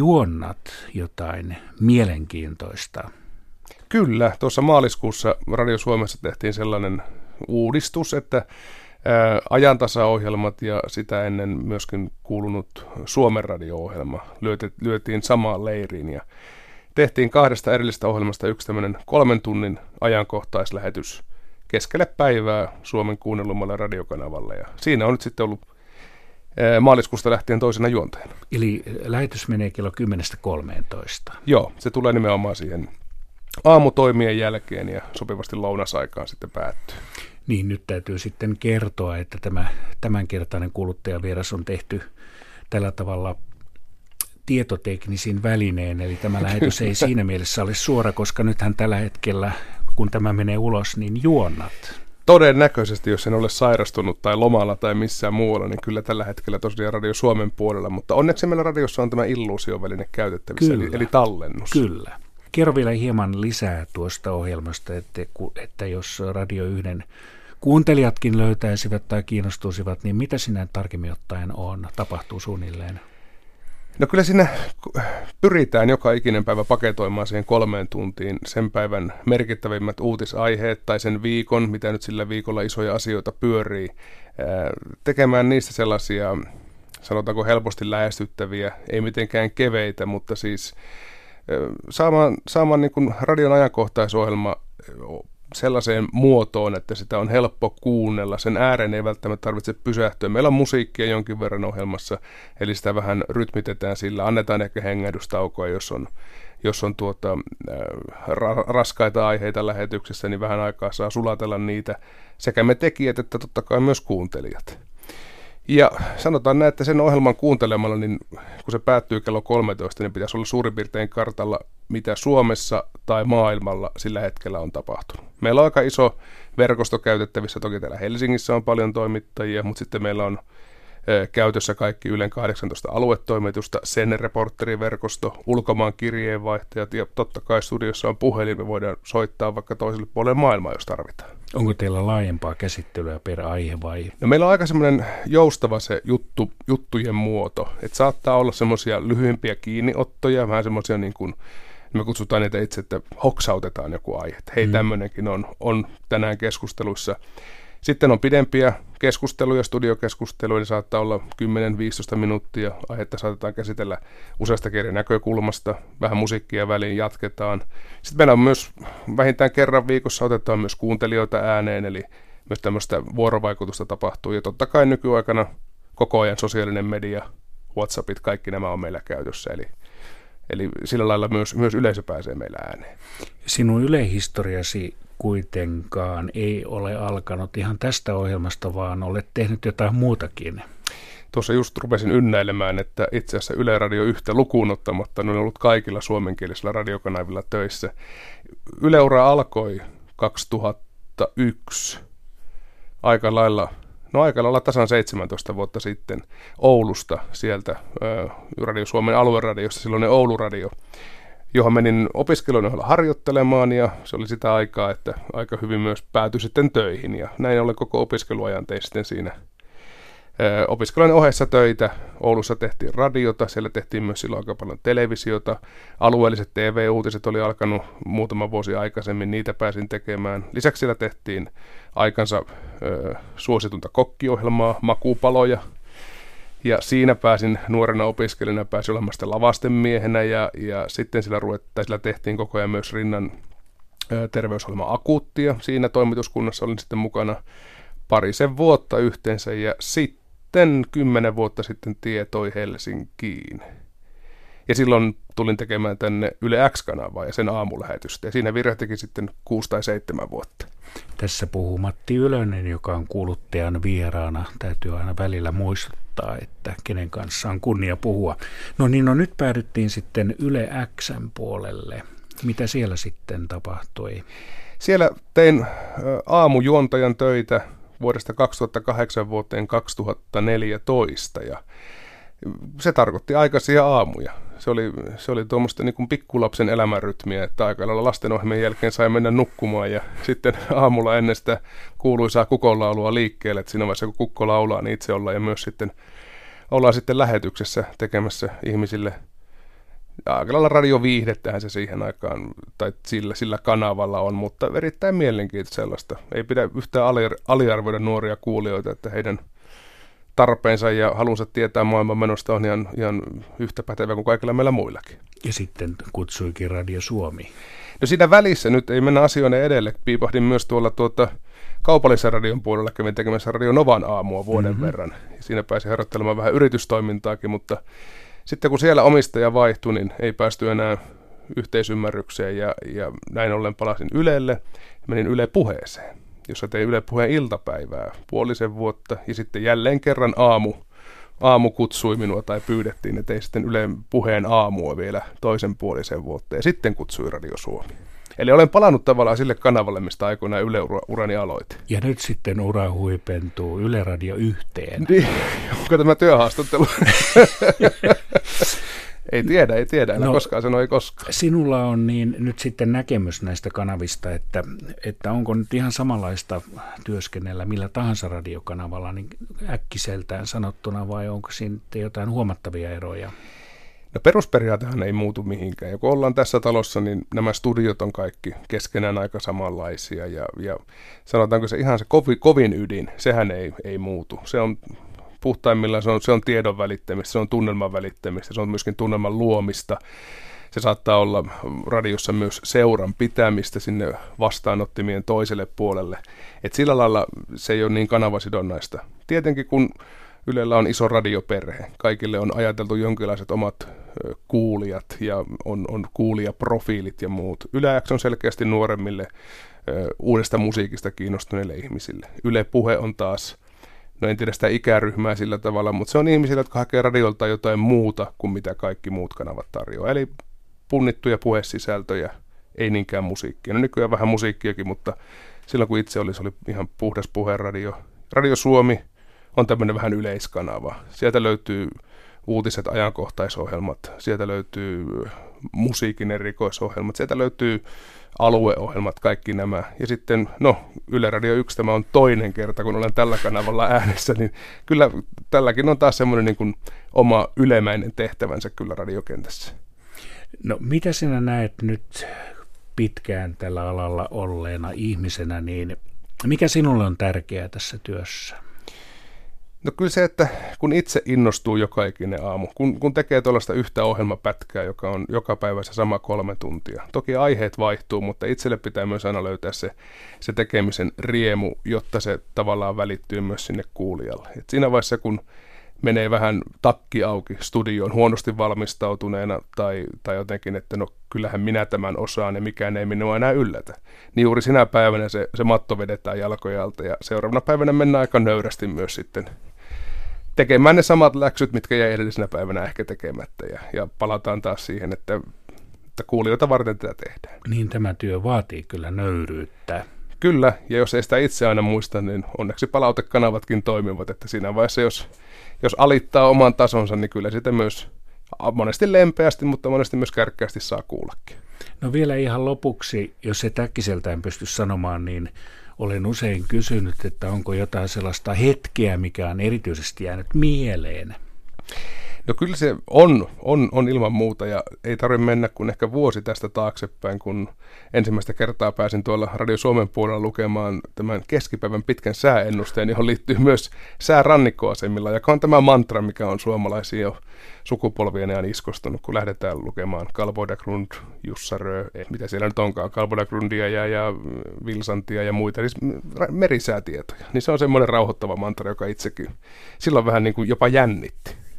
juonnat jotain mielenkiintoista. Kyllä, tuossa maaliskuussa Radio Suomessa tehtiin sellainen uudistus, että ajantasaohjelmat ja sitä ennen myöskin kuulunut Suomen radio-ohjelma lyötiin samaan leiriin ja tehtiin kahdesta erillistä ohjelmasta yksi tämmöinen kolmen tunnin ajankohtaislähetys keskelle päivää Suomen kuunnellumalle radiokanavalle ja siinä on nyt sitten ollut maaliskuusta lähtien toisena juontajana. Eli lähetys menee kello 10.13. Joo, se tulee nimenomaan siihen aamutoimien jälkeen ja sopivasti lounasaikaan sitten päättyy. Niin, nyt täytyy sitten kertoa, että tämä tämänkertainen kuluttajavieras on tehty tällä tavalla tietoteknisin välineen, eli tämä lähetys ei siinä mielessä ole suora, koska nythän tällä hetkellä, kun tämä menee ulos, niin juonnat. Todennäköisesti, jos en ole sairastunut tai lomalla tai missään muualla, niin kyllä tällä hetkellä tosiaan Radio Suomen puolella, mutta onneksi meillä radiossa on tämä illuusioväline käytettävissä, kyllä, eli, eli tallennus. Kyllä. Kerro vielä hieman lisää tuosta ohjelmasta, että, että jos Radio 1 kuuntelijatkin löytäisivät tai kiinnostuisivat, niin mitä sinä tarkemmin ottaen on, tapahtuu suunnilleen? No kyllä siinä pyritään joka ikinen päivä paketoimaan siihen kolmeen tuntiin sen päivän merkittävimmät uutisaiheet tai sen viikon, mitä nyt sillä viikolla isoja asioita pyörii, tekemään niistä sellaisia, sanotaanko helposti lähestyttäviä, ei mitenkään keveitä, mutta siis saamaan, saamaan niin kuin radion ajankohtaisohjelma sellaiseen muotoon, että sitä on helppo kuunnella. Sen ääreen ei välttämättä tarvitse pysähtyä. Meillä on musiikkia jonkin verran ohjelmassa, eli sitä vähän rytmitetään sillä. Annetaan ehkä hengähdystaukoa, jos on, jos on tuota, ra- raskaita aiheita lähetyksessä, niin vähän aikaa saa sulatella niitä. Sekä me tekijät että totta kai myös kuuntelijat. Ja sanotaan näin, että sen ohjelman kuuntelemalla, niin kun se päättyy kello 13, niin pitäisi olla suurin piirtein kartalla, mitä Suomessa tai maailmalla sillä hetkellä on tapahtunut. Meillä on aika iso verkosto käytettävissä, toki täällä Helsingissä on paljon toimittajia, mutta sitten meillä on käytössä kaikki Ylen 18 aluetoimitusta, sen reporteriverkosto, ulkomaan kirjeenvaihtajat ja totta kai studiossa on puhelin, me voidaan soittaa vaikka toiselle puolelle maailmaa, jos tarvitaan. Onko teillä laajempaa käsittelyä per aihe vai? No meillä on aika semmoinen joustava se juttu, juttujen muoto, että saattaa olla semmoisia lyhyempiä kiinniottoja, vähän semmoisia niin kuin me kutsutaan niitä itse, että hoksautetaan joku aihe. Hei, mm. tämmöinenkin on, on tänään keskusteluissa. Sitten on pidempiä keskusteluja, studiokeskusteluja, niin saattaa olla 10-15 minuuttia. Aihetta saatetaan käsitellä useasta eri näkökulmasta, vähän musiikkia väliin jatketaan. Sitten meillä on myös vähintään kerran viikossa otetaan myös kuuntelijoita ääneen, eli myös tämmöistä vuorovaikutusta tapahtuu. Ja totta kai nykyaikana koko ajan sosiaalinen media, Whatsappit, kaikki nämä on meillä käytössä, eli Eli sillä lailla myös, myös yleisö pääsee meillä ääneen. Sinun ylehistoriasi kuitenkaan ei ole alkanut ihan tästä ohjelmasta, vaan olet tehnyt jotain muutakin. Tuossa just rupesin ynnäilemään, että itse asiassa Yle Radio yhtä lukuun ottamatta on ollut kaikilla suomenkielisillä radiokanavilla töissä. Yleura alkoi 2001 aika lailla, no aika lailla tasan 17 vuotta sitten Oulusta sieltä Radio Suomen alueradiosta, silloin Oulu Radio johon menin opiskelujen harjoittelemaan ja se oli sitä aikaa, että aika hyvin myös päätyi sitten töihin ja näin ollen koko opiskeluajan tein sitten siinä opiskelujen ohessa töitä. Oulussa tehtiin radiota, siellä tehtiin myös silloin aika paljon televisiota. Alueelliset TV-uutiset oli alkanut muutama vuosi aikaisemmin, niitä pääsin tekemään. Lisäksi siellä tehtiin aikansa ö, suositunta kokkiohjelmaa, makupaloja, ja siinä pääsin nuorena opiskelijana, pääsin olemaan sitten lavasten miehenä ja, ja sitten sillä, ruvettiin, sillä tehtiin koko ajan myös rinnan terveysohjelma akuuttia. Siinä toimituskunnassa olin sitten mukana parisen vuotta yhteensä ja sitten kymmenen vuotta sitten tietoi Helsinkiin. Ja silloin tulin tekemään tänne Yle X-kanavaa ja sen aamulähetystä. Ja siinä virhatikin sitten kuusi tai seitsemän vuotta. Tässä puhuu Matti Ylönen, joka on kuuluttajan vieraana. Täytyy aina välillä muistuttaa, että kenen kanssa on kunnia puhua. No niin, no nyt päädyttiin sitten Yle Xn puolelle. Mitä siellä sitten tapahtui? Siellä tein aamujuontajan töitä vuodesta 2008 vuoteen 2014 ja se tarkoitti aikaisia aamuja. Se oli, se oli tuommoista niin pikkulapsen elämänrytmiä, että aika lailla lastenohjelmien jälkeen sai mennä nukkumaan ja sitten aamulla ennen sitä kuuluisaa kukonlaulua liikkeelle, että siinä vaiheessa kun kukko laulaa, niin itse ollaan ja myös sitten ollaan sitten lähetyksessä tekemässä ihmisille aika lailla radioviihdettähän se siihen aikaan, tai sillä, sillä kanavalla on, mutta erittäin mielenkiintoista sellaista. Ei pidä yhtään aliarvoida nuoria kuulijoita, että heidän tarpeensa ja halunsa tietää maailman menosta on ihan, ihan yhtä pätevä kuin kaikilla meillä muillakin. Ja sitten kutsuikin Radio Suomi. No siinä välissä, nyt ei mennä asioiden edelle, piipahdin myös tuolla tuota, kaupallisen radion puolella, kävin tekemässä Radio Novan aamua vuoden mm-hmm. verran. Siinä pääsi harjoittelemaan vähän yritystoimintaakin, mutta sitten kun siellä omistaja vaihtui, niin ei päästy enää yhteisymmärrykseen ja, ja näin ollen palasin Ylelle ja menin Yle puheeseen, jossa tein Yle puheen iltapäivää puolisen vuotta ja sitten jälleen kerran aamu, aamu kutsui minua tai pyydettiin, että ei sitten Yle puheen aamua vielä toisen puolisen vuotta ja sitten kutsui Radio Suomi. Eli olen palannut tavallaan sille kanavalle, mistä aikoinaan Yle urani aloitin. Ja nyt sitten ura huipentuu Yle Radio yhteen. Niin, onko tämä työhaastattelu? ei tiedä, ei tiedä, en no, koskaan sanoi koskaan. Sinulla on niin nyt sitten näkemys näistä kanavista, että, että onko nyt ihan samanlaista työskennellä millä tahansa radiokanavalla niin äkkiseltään sanottuna vai onko siinä jotain huomattavia eroja? No perusperiaatehan ei muutu mihinkään. Ja kun ollaan tässä talossa, niin nämä studiot on kaikki keskenään aika samanlaisia. Ja, ja sanotaanko se ihan se kovin, kovin ydin, sehän ei, ei muutu. Se on puhtaimmillaan, se on, se on tiedon välittämistä, se on tunnelman välittämistä, se on myöskin tunnelman luomista. Se saattaa olla radiossa myös seuran pitämistä sinne vastaanottimien toiselle puolelle. Et sillä lailla se ei ole niin kanavasidonnaista. Tietenkin kun Ylellä on iso radioperhe. Kaikille on ajateltu jonkinlaiset omat kuulijat ja on, on kuulijaprofiilit ja muut. Yle X on selkeästi nuoremmille uudesta musiikista kiinnostuneille ihmisille. Yle Puhe on taas, no en tiedä sitä ikäryhmää sillä tavalla, mutta se on ihmisille, jotka hakee radiolta jotain muuta kuin mitä kaikki muut kanavat tarjoaa. Eli punnittuja puhesisältöjä, ei niinkään musiikkia. No nykyään vähän musiikkiakin, mutta silloin kun itse oli, se oli ihan puhdas puheradio. Radio Suomi, on tämmöinen vähän yleiskanava. Sieltä löytyy uutiset, ajankohtaisohjelmat, sieltä löytyy musiikin erikoisohjelmat, sieltä löytyy alueohjelmat, kaikki nämä. Ja sitten, no, Yle Radio 1, tämä on toinen kerta, kun olen tällä kanavalla äänessä, niin kyllä tälläkin on taas semmoinen niin kuin oma ylemäinen tehtävänsä kyllä radiokentässä. No, mitä sinä näet nyt pitkään tällä alalla olleena ihmisenä, niin mikä sinulle on tärkeää tässä työssä? No kyllä se, että kun itse innostuu joka ikinen aamu, kun, kun tekee tuollaista yhtä ohjelmapätkää, joka on joka päivä se sama kolme tuntia. Toki aiheet vaihtuu, mutta itselle pitää myös aina löytää se, se tekemisen riemu, jotta se tavallaan välittyy myös sinne kuulijalle. Et siinä vaiheessa, kun menee vähän takki auki studioon huonosti valmistautuneena tai, tai jotenkin, että no kyllähän minä tämän osaan ja mikään ei minua enää yllätä. Niin juuri sinä päivänä se, se matto vedetään jalkojalta ja seuraavana päivänä mennään aika nöyrästi myös sitten tekemään ne samat läksyt, mitkä jäi edellisenä päivänä ehkä tekemättä. Ja, ja palataan taas siihen, että, että kuulijoita varten tätä tehdään. Niin tämä työ vaatii kyllä nöyryyttä. Kyllä, ja jos ei sitä itse aina muista, niin onneksi palautekanavatkin toimivat, että siinä vaiheessa, jos, jos alittaa oman tasonsa, niin kyllä sitä myös monesti lempeästi, mutta monesti myös kärkkäästi saa kuullakin. No vielä ihan lopuksi, jos se täkkiseltään pysty sanomaan, niin olen usein kysynyt, että onko jotain sellaista hetkeä, mikä on erityisesti jäänyt mieleen. No kyllä se on, on, on ilman muuta ja ei tarvitse mennä kuin ehkä vuosi tästä taaksepäin, kun ensimmäistä kertaa pääsin tuolla Radio Suomen puolella lukemaan tämän keskipäivän pitkän sääennusteen, johon liittyy myös säärannikkoasemilla, joka on tämä mantra, mikä on suomalaisia jo sukupolvien ajan iskostunut, kun lähdetään lukemaan Kalbodagrund, Jussarö, eh, mitä siellä nyt onkaan, Kalbodagrundia ja, ja Vilsantia ja muita, siis merisäätietoja. Niin se on semmoinen rauhoittava mantra, joka itsekin silloin vähän niin kuin jopa jännitti.